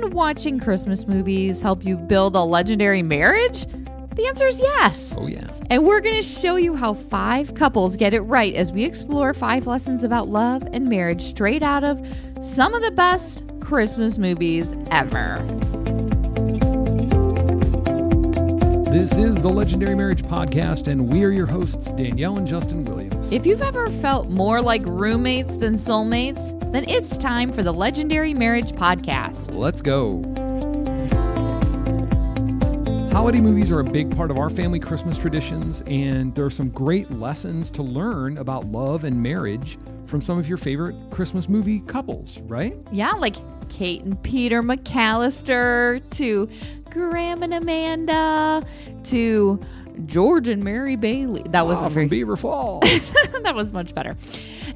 Can watching Christmas movies help you build a legendary marriage? The answer is yes. Oh, yeah. And we're going to show you how five couples get it right as we explore five lessons about love and marriage straight out of some of the best Christmas movies ever. This is the Legendary Marriage Podcast, and we are your hosts, Danielle and Justin Williams. If you've ever felt more like roommates than soulmates, then it's time for the Legendary Marriage Podcast. Let's go. Holiday movies are a big part of our family Christmas traditions, and there are some great lessons to learn about love and marriage from some of your favorite Christmas movie couples, right? Yeah, like Kate and Peter McCallister to Graham and Amanda to George and Mary Bailey. That was Ah, a from very Beaver Falls. that was much better.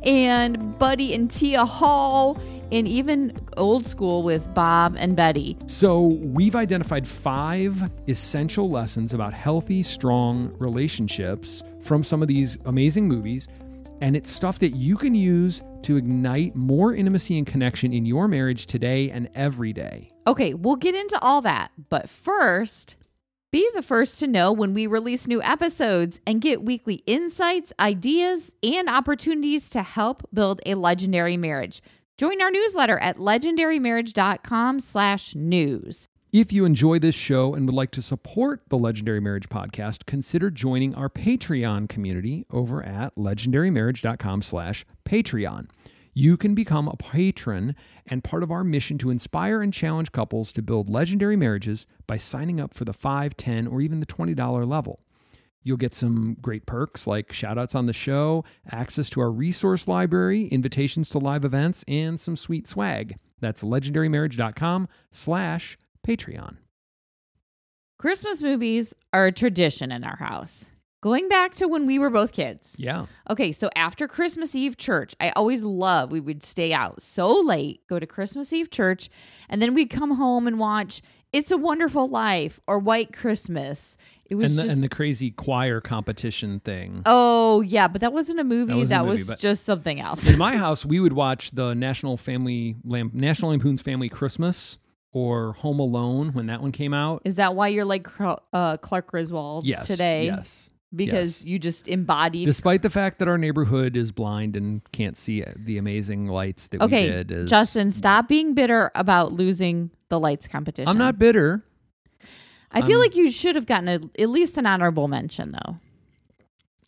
And Buddy and Tia Hall, and even old school with Bob and Betty. so, we've identified five essential lessons about healthy, strong relationships from some of these amazing movies. And it's stuff that you can use to ignite more intimacy and connection in your marriage today and every day. Okay, we'll get into all that, but first, be the first to know when we release new episodes and get weekly insights, ideas, and opportunities to help build a legendary marriage. Join our newsletter at legendarymarriage.com slash news. If you enjoy this show and would like to support the Legendary Marriage Podcast, consider joining our Patreon community over at legendarymarriage.com slash Patreon. You can become a patron and part of our mission to inspire and challenge couples to build legendary marriages by signing up for the 5 10 or even the $20 level. You'll get some great perks like shoutouts on the show, access to our resource library, invitations to live events, and some sweet swag. That's legendarymarriage.com slash Patreon. Christmas movies are a tradition in our house. Going back to when we were both kids. Yeah. Okay, so after Christmas Eve church, I always loved we would stay out so late, go to Christmas Eve church, and then we'd come home and watch It's a Wonderful Life or White Christmas. It was And the, just and the crazy choir competition thing. Oh, yeah, but that wasn't a movie. That, wasn't a movie, was just something else. In my house, we would watch the National Family Lamp, National Lampoon's Family Christmas or Home Alone when that one came out. Is that why you're like uh, Clark Griswold Yes. today? Yes. Because yes. you just embodied. Despite the fact that our neighborhood is blind and can't see the amazing lights that okay, we did, is, Justin, stop being bitter about losing the lights competition. I'm not bitter. I feel like you should have gotten a, at least an honorable mention, though.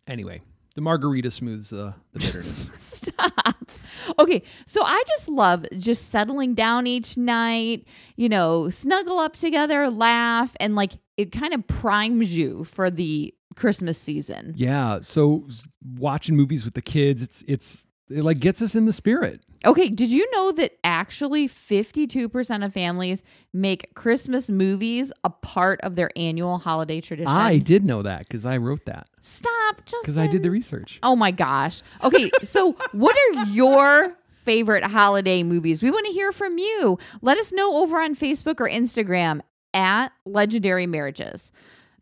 Anyway, the margarita smooths uh, the bitterness. Stop. Okay, so I just love just settling down each night, you know, snuggle up together, laugh, and like it kind of primes you for the Christmas season. yeah. So watching movies with the kids, it's it's it like gets us in the spirit. Okay, did you know that actually 52% of families make Christmas movies a part of their annual holiday tradition? I did know that because I wrote that Stop, Justin. because I did the research. Oh my gosh. Okay, so what are your favorite holiday movies? We want to hear from you. Let us know over on Facebook or Instagram at Legendary Marriages.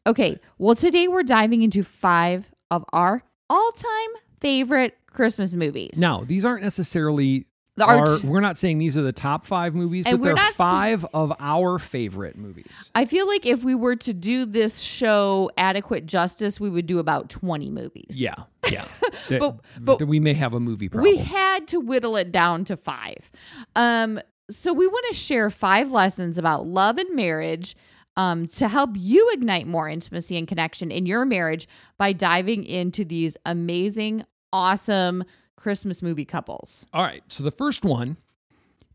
Okay, well, today we're diving into five of our all time favorite Christmas movies. Now, these aren't necessarily The our, art- we're not saying these are the top five movies, And but we're they're not five of our favorite movies. I feel like if we were to do this show adequate justice, we would do about 20 movies. Yeah, yeah. That- But- but that we may have a movie problem. We had to whittle it down to five. Um, so we want to share five lessons about love and marriage um, to help you ignite more intimacy and connection in your marriage by diving into these amazing, awesome Christmas movie couples. All right. So the first one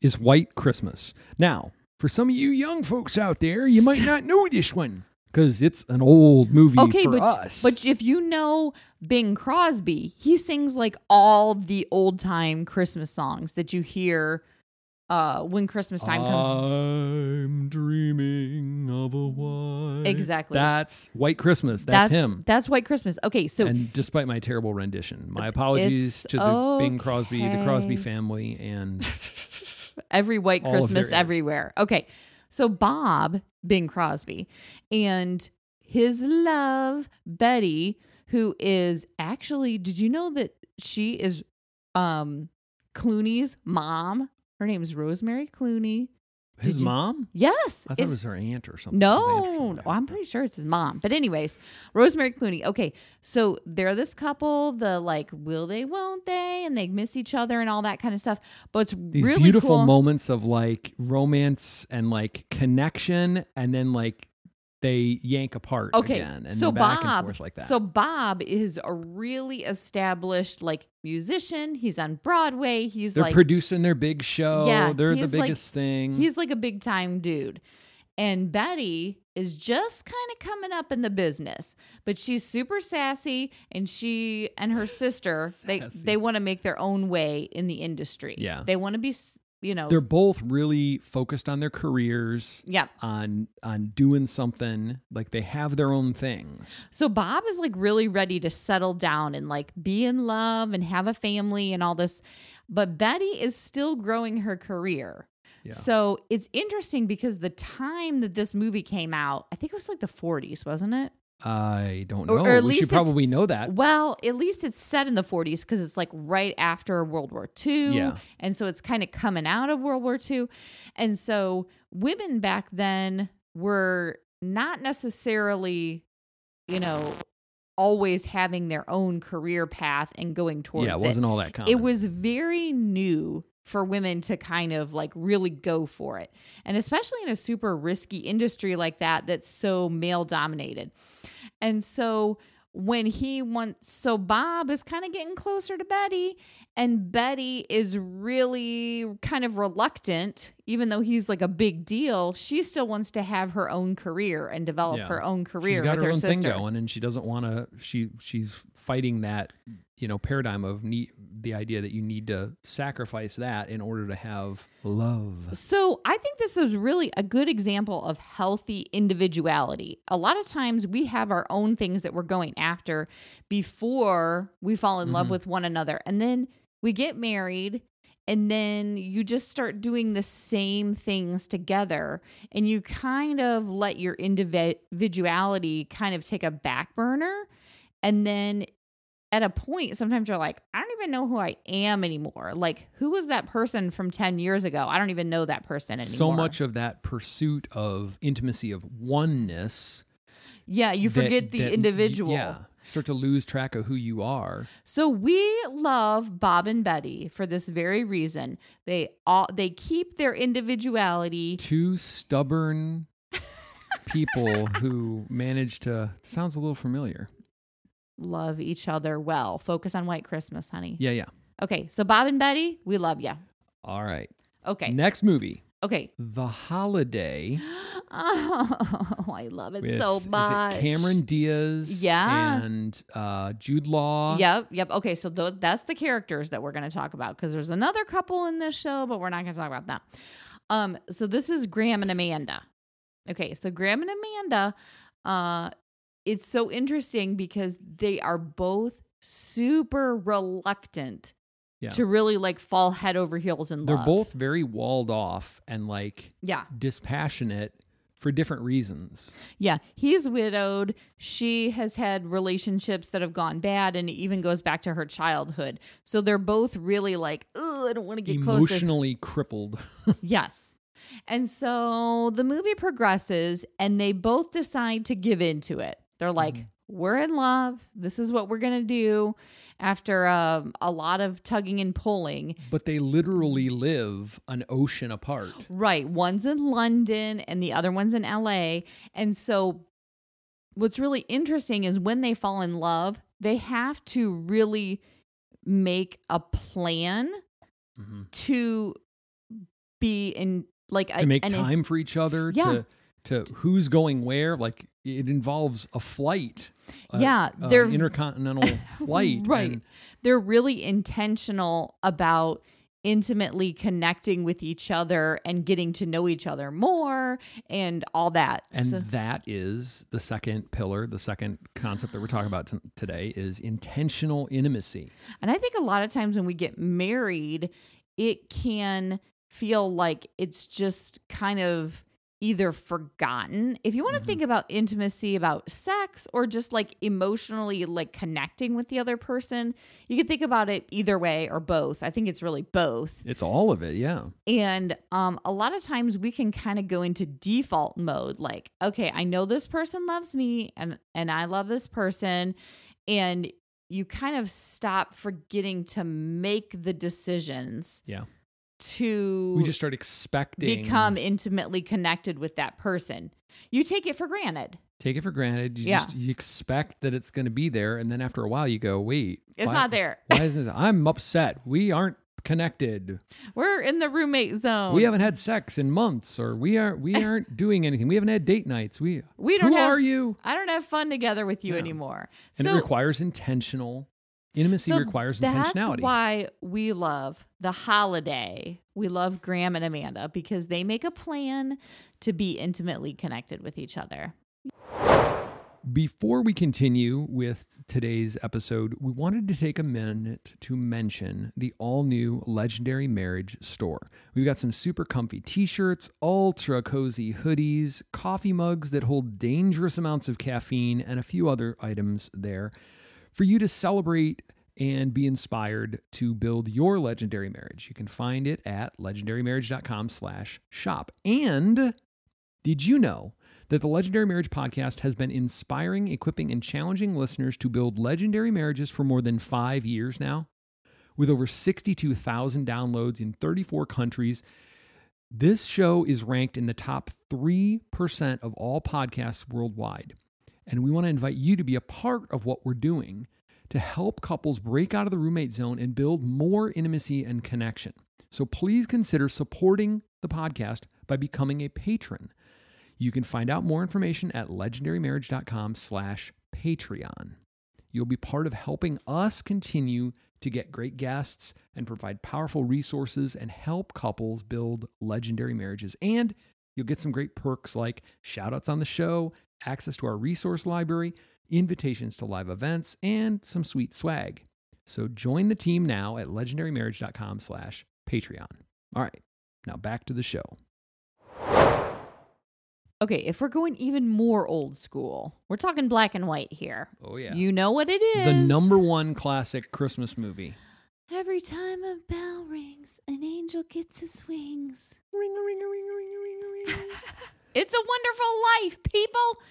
is White Christmas. Now, for some of you young folks out there, you might not know this one because it's an old movie Okay, for but us. but if you know Bing Crosby, he sings like all the old time Christmas songs that you hear uh, when Christmas time comes. I'm dreaming of a white. Exactly. That's White Christmas. That's, him. That's White Christmas. Okay, so and despite my terrible rendition, my apologies to the Bing Crosby, the Crosby family, and every white Christmas everywhere. Okay. So Bob Bing Crosby and his love Betty who is actually did you know that she is um Clooney's mom? Her name is Rosemary Clooney. His you- mom? Yes. I thought it was her aunt or something. His aunt or no, no, I'm pretty sure it's his mom. But anyways, Rosemary Clooney. Okay, so they're this couple. The like, will they, won't they, and they miss each other and all that kind of stuff. But it's These really beautiful cool. moments of like romance and like connection, and then like they yank apart Okay, again, and so back Bob, and forth like that. so Bob is a really established like musician. He's on Broadway. He's they're like producing their big show. Yeah, they're the he's like- biggest thing. He's like a big time dude. And Betty is just kind of coming up in the business, but she's super sassy and she and her sister, they they want to make their own way in the industry. Yeah. They want to be, you know, they're both really focused on their careers, yeah. on on doing something. Like they have their own things. So Bob is like really ready to settle down and like be in love and have a family and all this. But Betty is still growing her career. Yeah. So it's interesting because the time that this movie came out, I think it was like the 40s, wasn't it? I don't know. Or- or at we least should probably know that. Well, at least it's set in the 40s because it's like right after World War II. Yeah. And so it's kind of coming out of World War II. And so women back then were not necessarily, you know, always having their own career path and going towards Yeah, it wasn't all that common. it was very new for women to kind of like really go for it. And especially in a super risky industry like that that's so male dominated. And so when he wants so Bob is kind of getting closer to Betty and Betty is really kind of reluctant even though he's like a big deal she still wants to have her own career and develop Yeah. her own career She's got with her her, own sister. thing going, and she doesn't want to. She she's fighting that you know paradigm of need the idea that you need to sacrifice that in order to have love. So I think this is really a good example of healthy individuality. A lot of times we have our own things that we're going after before we fall in love Mhm. with one another. And then we get married and then you just start doing the same things together and you kind of let your individuality kind of take a back burner and then at a point sometimes you're like i don't even know who i am anymore like who was that person from 10 years ago i don't even know that person anymore So much of that pursuit of intimacy of oneness. yeah you that- forget the that- individual Yeah, start to lose track of who you are. So we love Bob and Betty for this very reason. They all they keep their individuality. Two stubborn people who manage to. Sounds a little familiar. Love each other well. Focus on White Christmas, honey. Yeah, yeah. Okay, so Bob and Betty, we love you. All right. Okay, Next movie, okay. The Holiday. Oh, I love it with- so is it much. Cameron Diaz. Yeah. And uh, Jude Law. Yep, yep. Okay, so th- that's the characters that we're going to talk about because there's another couple in this show, but we're not going to talk about that. Um, so this is Graham and Amanda. Okay, so Graham and Amanda, uh, it's so interesting because they are both super reluctant Yeah. to really like fall head over heels in love. They're both very walled off and like yeah, dispassionate for different reasons. yeah. He's widowed. She has had relationships that have gone bad, and it even goes back to her childhood. So they're both really like, oh, I don't want to get close to Emotionally crippled. Yes. And so the movie progresses and they both decide to give into it. They're like, Mm-hmm. we're in love. This is what we're going to do after um, a lot of tugging and pulling. but they literally live an ocean apart. Right. One's in London and the other one's in LA. And so what's really interesting is when they fall in love, they have to really make a plan Mhm. to be in like a, To make an- time for each other, Yeah. to to who's going where. Like it involves a flight. a- Yeah, they're- intercontinental flight. Right. and- they're really intentional about intimately connecting with each other and getting to know each other more and all that. And So- that is the second pillar, the second concept that we're talking about t- today is intentional intimacy. and I think a lot of times when we get married, it can feel like it's just kind of either forgotten. If you want to Mhm. think about intimacy, about sex, or just like emotionally like connecting with the other person, you can think about it either way or both. I think it's really both. It's all of it. Yeah. And um, a lot of times we can kind of go into default mode, like, okay, I know this person loves me, and and I love this person, and you kind of stop forgetting to make the decisions Yeah. To We just start expecting. become intimately connected with that person. You take it for granted. take it for granted. You Yeah. just you expect that it's going to be there, and then after a while, you go, "Wait, It's why- not there. Why isn't it? I'm upset. We aren't connected. We're in the roommate zone. We haven't had sex in months, or we aren't we aren't doing anything. We haven't had date nights. We We don't Who have- are you? I don't have fun together with you anymore. And so it requires intentional intimacy. so requires that's intentionality. That's why we love the holiday. We love Graham and Amanda because they make a plan to be intimately connected with each other. Before we continue with today's episode, we wanted to take a minute to mention the all new Legendary Marriage store. We've got some super comfy t shirts, ultra cozy hoodies, coffee mugs that hold dangerous amounts of caffeine, and a few other items there for you to celebrate and be inspired to build your legendary marriage. You can find it at legendarymarriage.com slash shop. And did you know that the Legendary Marriage Podcast has been inspiring, equipping, and challenging listeners to build legendary marriages for more than five years now? With over 62,000 downloads in 34 countries, this show is ranked in the top 3% of all podcasts worldwide. And we want to invite you to be a part of what we're doing to help couples break out of the roommate zone and build more intimacy and connection. So please consider supporting the podcast by becoming a patron. You can find out more information at legendarymarriage.com slash Patreon. You'll be part of helping us continue to get great guests and provide powerful resources and help couples build legendary marriages. And you'll get some great perks like shout outs on the show, access to our resource library, invitations to live events, and some sweet swag. So join the team now at legendarymarriage.com slash Patreon. All right, now back to the show. Okay, if we're going even more old school, we're talking black and white here. Oh, yeah. You know what it is. the number one classic Christmas movie. Every time a bell rings, an angel gets his wings. Ring a ring a ring a It's a wonderful life, people.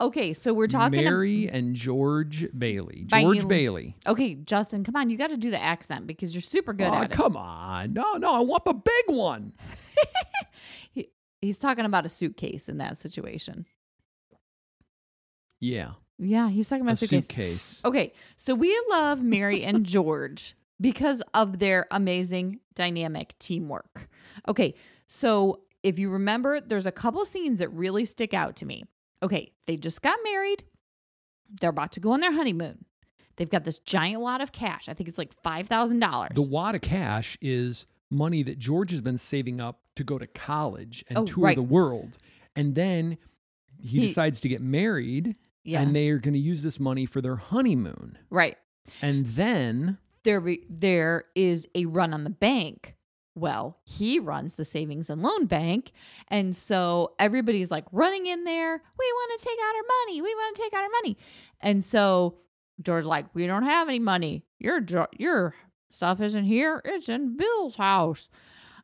Okay, so we're talking. ab- Mary and George Bailey. George you- Bailey. okay, Justin, come on, you got to do the accent because you're super good oh, at it. come on. No, no, I want the big one. He, he's talking about a suitcase in that situation. Yeah. Yeah, he's talking about A a suitcase. suitcase. Okay, so we love Mary and George because of their amazing dynamic teamwork. Okay, so if you remember, there's a couple scenes that really stick out to me. Okay, they just got married, they're about to go on their honeymoon. They've got this giant wad of cash. I think it's like $5,000. The wad of cash is money that George has been saving up to go to college and Oh, tour right. the world. And then he, He- decides to get married yeah, and they are going to use this money for their honeymoon. right. And then There, there is a run on the bank. Well, he runs the savings and loan bank. And so everybody's like running in there. We want to take out our money. We want to take out our money. And so George's like, we don't have any money. Your your stuff isn't here. It's in Bill's house.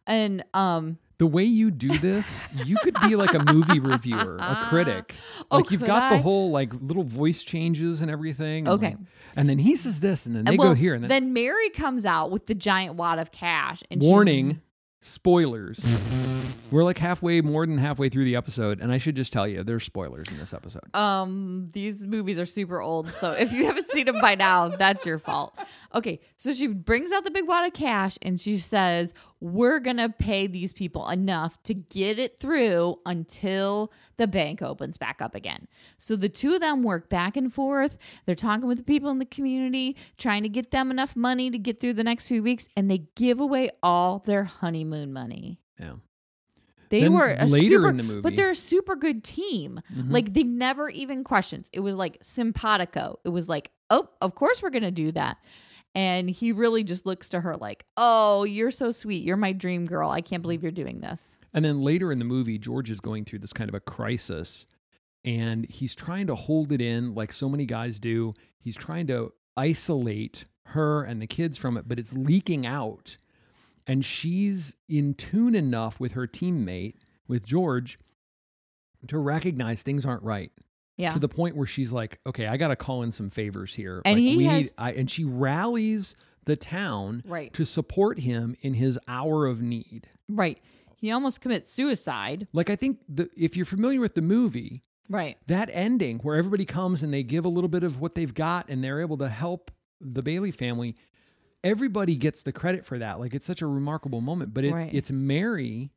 And um the way you do this, you could be like a movie reviewer, a critic. Oh, Like you've got I? the whole like little voice changes and everything. and, Okay. like- and then he says this, and then they and well, go here, and then, then Mary comes out with the giant wad of cash and she's- warning, spoilers. We're like halfway, more than halfway through the episode, and I should just tell you, there's spoilers in this episode. Um, these movies are super old, so if you haven't seen them by now, that's your fault. Okay, so she brings out the big wad of cash and she says, "We're gonna pay these people enough to get it through until the bank opens back up again." So the two of them work back and forth. They're talking with the people in the community, trying to get them enough money to get through the next few weeks, and they give away all their honeymoon money. Yeah. They Then were a later super, in the movie- but they're a super good team. Mhm. Like they never even questioned. It was like simpatico. It was like, oh, of course we're gonna do that. And he really just looks to her like, oh, you're so sweet. You're my dream girl. I can't believe you're doing this. And then later in the movie, George is going through this kind of a crisis and he's trying to hold it in like so many guys do. He's trying to isolate her and the kids from it, but it's leaking out. And she's in tune enough with her teammate, with George, to recognize things aren't right. Yeah. To the point where she's like, okay, I got to call in some favors here. And Like, he we has- need, I, and she rallies the town Right. to support him in his hour of need. right. He almost commits suicide. Like I think the if you're familiar with the movie, Right. that ending where everybody comes and they give a little bit of what they've got and they're able to help the Bailey family, everybody gets the credit for that. Like it's such a remarkable moment, but it's Right. it's Mary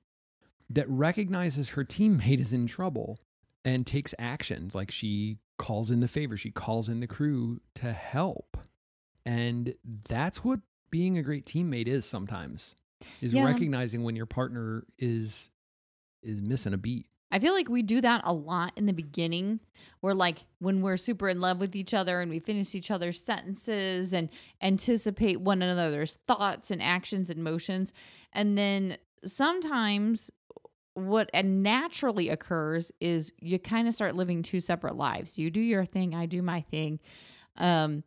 that recognizes her teammate is in trouble and takes action. Like she calls in the favor, she calls in the crew to help. And that's what being a great teammate is sometimes. Is Yeah. recognizing when your partner is is missing a beat. I feel like we do that a lot in the beginning, where like when we're super in love with each other and we finish each other's sentences and anticipate one another's thoughts and actions and motions. And then sometimes what naturally occurs is you kind of start living two separate lives. You do your thing, I do my thing. Um,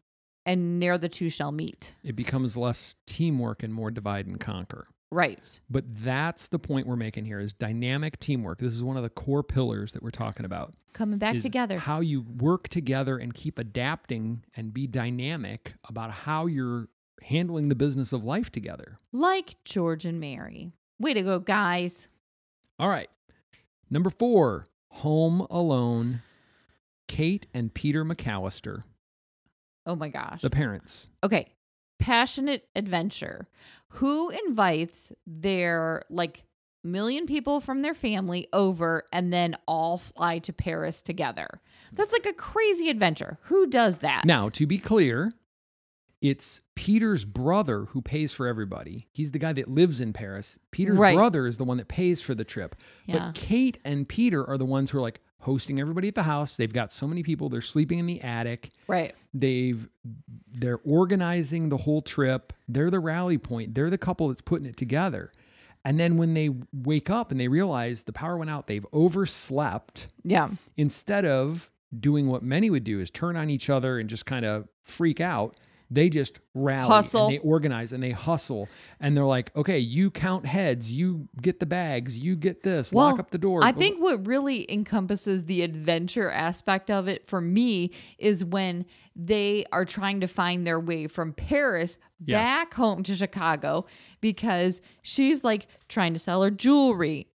and ne'er the two shall meet. It becomes less teamwork and more divide and conquer. Right. But that's the point we're making here is dynamic teamwork. This is one of the core pillars that we're talking about. Coming back together. How you work together and keep adapting and be dynamic about how you're handling the business of life together. like George and Mary. Way to go, guys. All right. Number 4, Home Alone. Kate and Peter McCallister, Oh my gosh. the parents. okay passionate adventure who invites their like million people from their family over and then all fly to paris together that's like a crazy adventure who does that Now, to be clear, it's Peter's brother who pays for everybody. He's the guy that lives in Paris. Peter's Right. brother is the one that pays for the trip. Yeah. But Kate and Peter are the ones who are like hosting everybody at the house. They've got so many people. They're sleeping in the attic. right They've they're organizing the whole trip. They're the rally point. They're the couple that's putting it together. And then when they wake up and they realize the power went out, they've overslept yeah instead of doing what many would do is turn on each other and just kind of freak out they just rally Hustle. and they organize and they hustle and they're like okay you count heads you get the bags you get this lock up the door I think what really encompasses the adventure aspect of it for me is when they are trying to find their way from Paris Yeah. back home to Chicago because she's like trying to sell her jewelry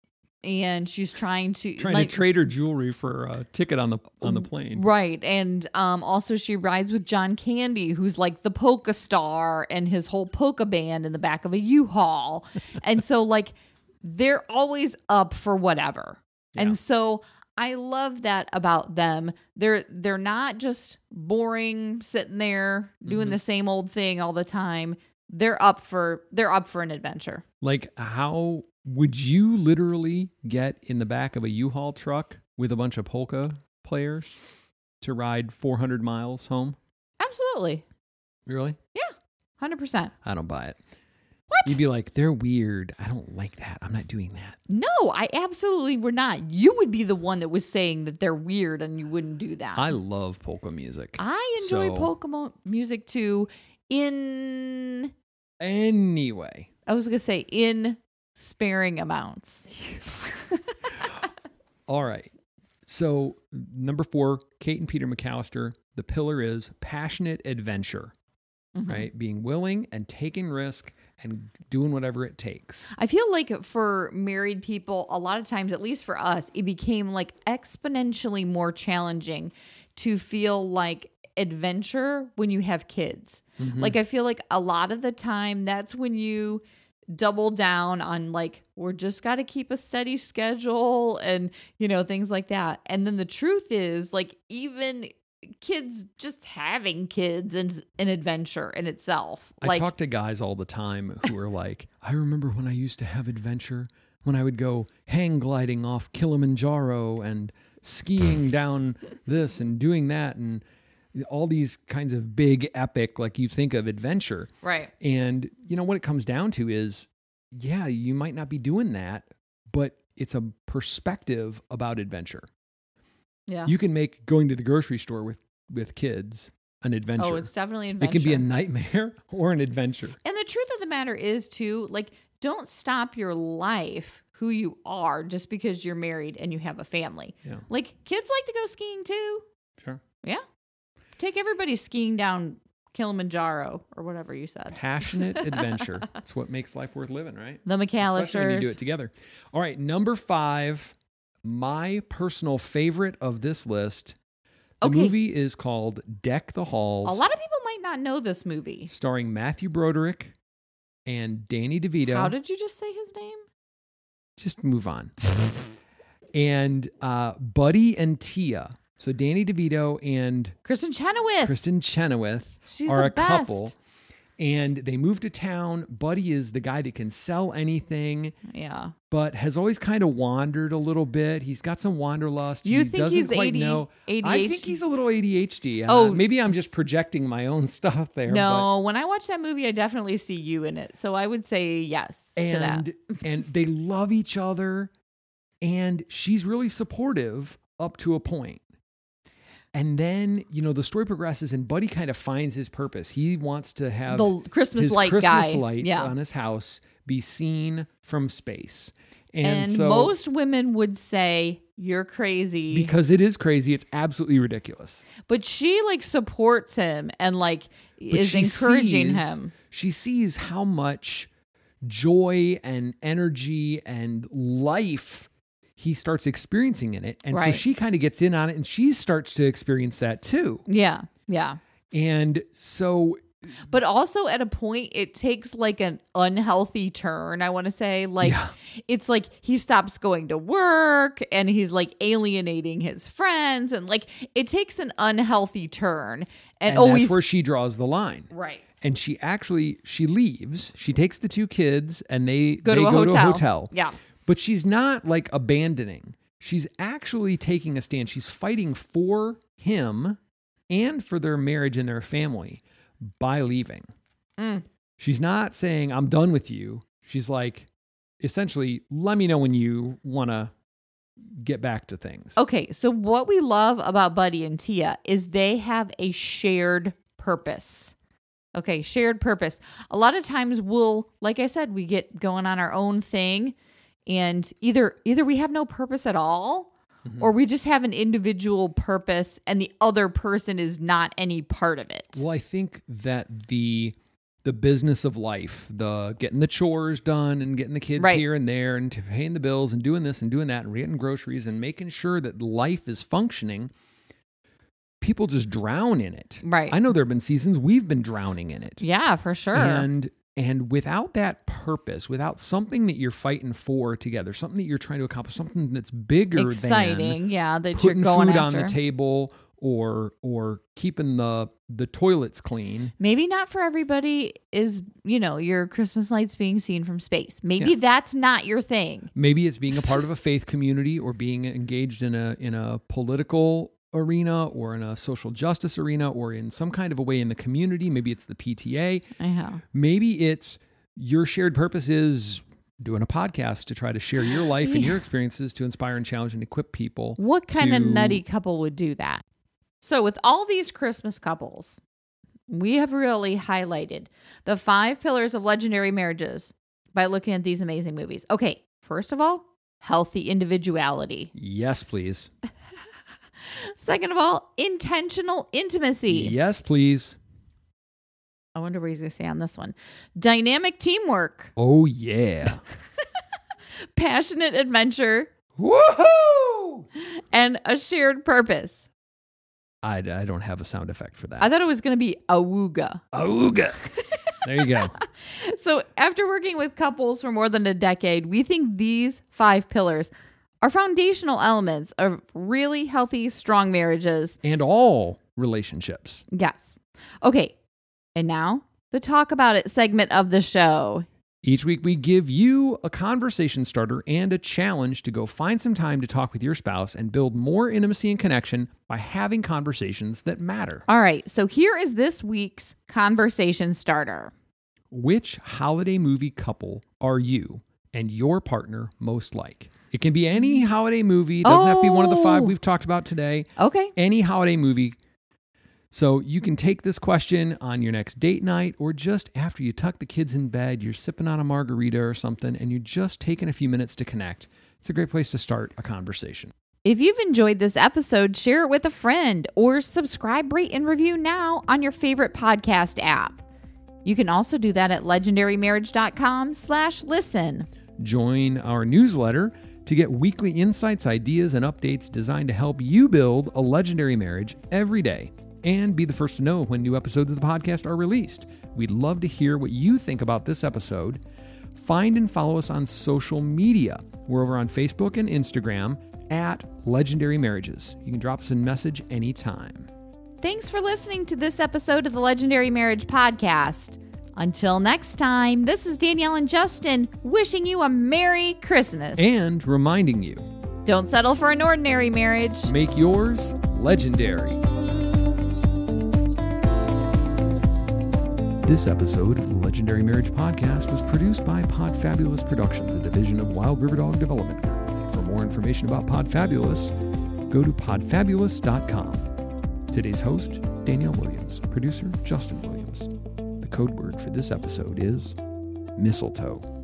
and she's trying to trying like to trade her jewelry for a ticket on the on the plane Right. And um, also, she rides with John Candy, who's like the polka star and his whole polka band in the back of a U Haul. and so, like, they're always up for whatever. Yeah. And so, I love that about them. They're they're not just boring sitting there doing Mm-hmm. the same old thing all the time. They're up for they're up for an adventure. like how would you literally get in the back of a u-haul truck with a bunch of polka players to ride 400 miles home Absolutely. really Yeah, 100%. i don't buy it What? you'd be like they're weird i don't like that i'm not doing that No, I absolutely were not. You would be the one that was saying that they're weird and you wouldn't do that. I love polka music. I enjoy So- polka music too. In Anyway, I was gonna say in sparing amounts. all right. So, number four, Kate and Peter McCallister, the pillar is passionate adventure, Mhm. right? Being willing and taking risk and doing whatever it takes. I feel like for married people, a lot of times, at least for us, it became like exponentially more challenging to feel like adventure when you have kids. Like, I feel like a lot of the time, that's when you double down on like we're just got to keep a steady schedule and you know things like that. And then the truth is like even kids just having kids is an adventure in itself. I like talk to guys all the time who are like, I remember when I used to have adventure, when I would go hang gliding off Kilimanjaro and skiing down this and doing that and all these kinds of big epic like you think of adventure. right And you know what it comes down to is yeah, you might not be doing that, but it's a perspective about adventure. Yeah. You can make going to the grocery store with with kids an oh, adventure. oh, it's definitely an it adventure. can be a nightmare or an adventure. And the truth of the matter is, too, like, don't stop your life who you are just because you're married and you have a family. Yeah. Like, kids like to go skiing too. Sure. Yeah. Take everybody skiing down Kilimanjaro or whatever you said. Passionate adventure. It's what makes life worth living, right? The McCallisters. Especially when you do it together. All right, number five, my personal favorite of this list. The Okay. movie is called Deck the Halls. A lot of people might not know this movie. starring Matthew Broderick and Danny DeVito. How did you just say his name? Just move on. and uh, Buddy and Tia. So Danny DeVito and Kristin Chenoweth. Kristin Chenoweth She's are a couple. And they move to town. Buddy is the guy that can sell anything, Yeah. but has always kind of wandered a little bit. He's got some wanderlust. You he think doesn't he's quite AD know. I think he's a little ADHD. Uh, Oh. maybe I'm just projecting my own stuff there. but- No, when I watch that movie, I definitely see you in it. So I would say yes to that. and and they love each other and she's really supportive up to a point and then you know the story progresses and buddy kind of finds his purpose he wants to have The Christmas his light christmas guy. lights Yeah. on his house be seen from space and, And, so most women would say you're crazy, because it is crazy it's absolutely ridiculous but she like supports him and like But is encouraging sees- him. She sees how much joy and energy and life he starts experiencing in it. And so she kind of gets in on it and she starts to experience that too. Yeah, yeah. And so But also at a point, it takes like an unhealthy turn. I want to say, like, Yeah. it's like he stops going to work and he's like alienating his friends, and like it takes an unhealthy turn. And, and always that's where she draws the line. right. And she actually she leaves. She takes the two kids and they Go they to a go to a hotel. Yeah. But she's not like abandoning. She's actually taking a stand. She's fighting for him and for their marriage and their family by leaving. Mm. She's not saying, I'm done with you. She's like, essentially, let me know when you want to get back to things. Okay, so what we love about Buddy and Tia is they have a shared purpose. Okay, shared purpose. A lot of times we'll like I said we get going on our own thing and either either we have no purpose at all mm-hmm. or we just have an individual purpose and the other person is not any part of it. Well, I think that the the business of life, the getting the chores done and getting the kids Right. here and there and paying the bills and doing this and doing that and getting groceries and making sure that life is functioning, people just drown in it. Right. I know there have been seasons we've been drowning in it. Yeah, for sure. And and without that purpose, without something that you're fighting for together, something that you're trying to accomplish, something that's bigger than Exciting. Yeah, that putting you're going food after. on the table or or keeping the the toilets clean. Maybe not for everybody is, you know, your Christmas lights being seen from space. Maybe Yeah. that's not your thing. Maybe it's being a part of a faith community or being engaged in a in a political arena or in a social justice arena or in some kind of a way in the community. Maybe it's the PTA. Yeah. Maybe it's your shared purpose is doing a podcast to try to share your life and your experiences to inspire and challenge and equip people. What kind of nutty couple would do that? So, with all these Christmas couples, we have really highlighted the five pillars of legendary marriages by looking at these amazing movies. Okay, first of all, healthy individuality. Yes, please. Second of all, intentional intimacy. Yes, please. I wonder what he's going to say on this one. Dynamic teamwork, Oh yeah. passionate adventure, Woohoo! and a shared purpose. I, I don't have a sound effect for that. I thought it was going to be awooga. Auga. there you go. So, after working with couples for more than a decade, we think these five pillars are foundational elements of really healthy, strong marriages. And all relationships. Yes. Okay. And now, the talk about it segment of the show. Each week, we give you a conversation starter and a challenge to go find some time to talk with your spouse and build more intimacy and connection by having conversations that matter. All right. So, here is this week's conversation starter. Which holiday movie couple are you and your partner most like? It can be any holiday movie. It doesn't have to be one of the five oh. we've talked about today. Okay. Any holiday movie. So you can take this question on your next date night or just after you tuck the kids in bed, you're sipping on a margarita or something, and you're just taking a few minutes to connect. It's a great place to start a conversation. If you've enjoyed this episode, share it with a friend or subscribe, rate, and review now on your favorite podcast app. You can also do that at legendarymarriage.com slash listen. Join our newsletter to get weekly insights, ideas, and updates designed to help you build a legendary marriage every day and be the first to know when new episodes of the podcast are released. We'd love to hear what you think about this episode. Find and follow us on social media. We're over on Facebook and Instagram at Legendary Marriages. You can drop us a message anytime. Thanks for listening to this episode of the Legendary Marriage Podcast. Until next time, this is Danielle and Justin wishing you a Merry Christmas. And reminding you Don't settle for an ordinary marriage. make yours legendary. This episode of the Legendary Marriage Podcast was produced by Podfabulous Productions, a division of Wild River Dog Development Group. For more information about Podfabulous, go to podfabulous.com. Today's host, Danielle Williams. Producer, Justin Williams. The code word for this episode is mistletoe.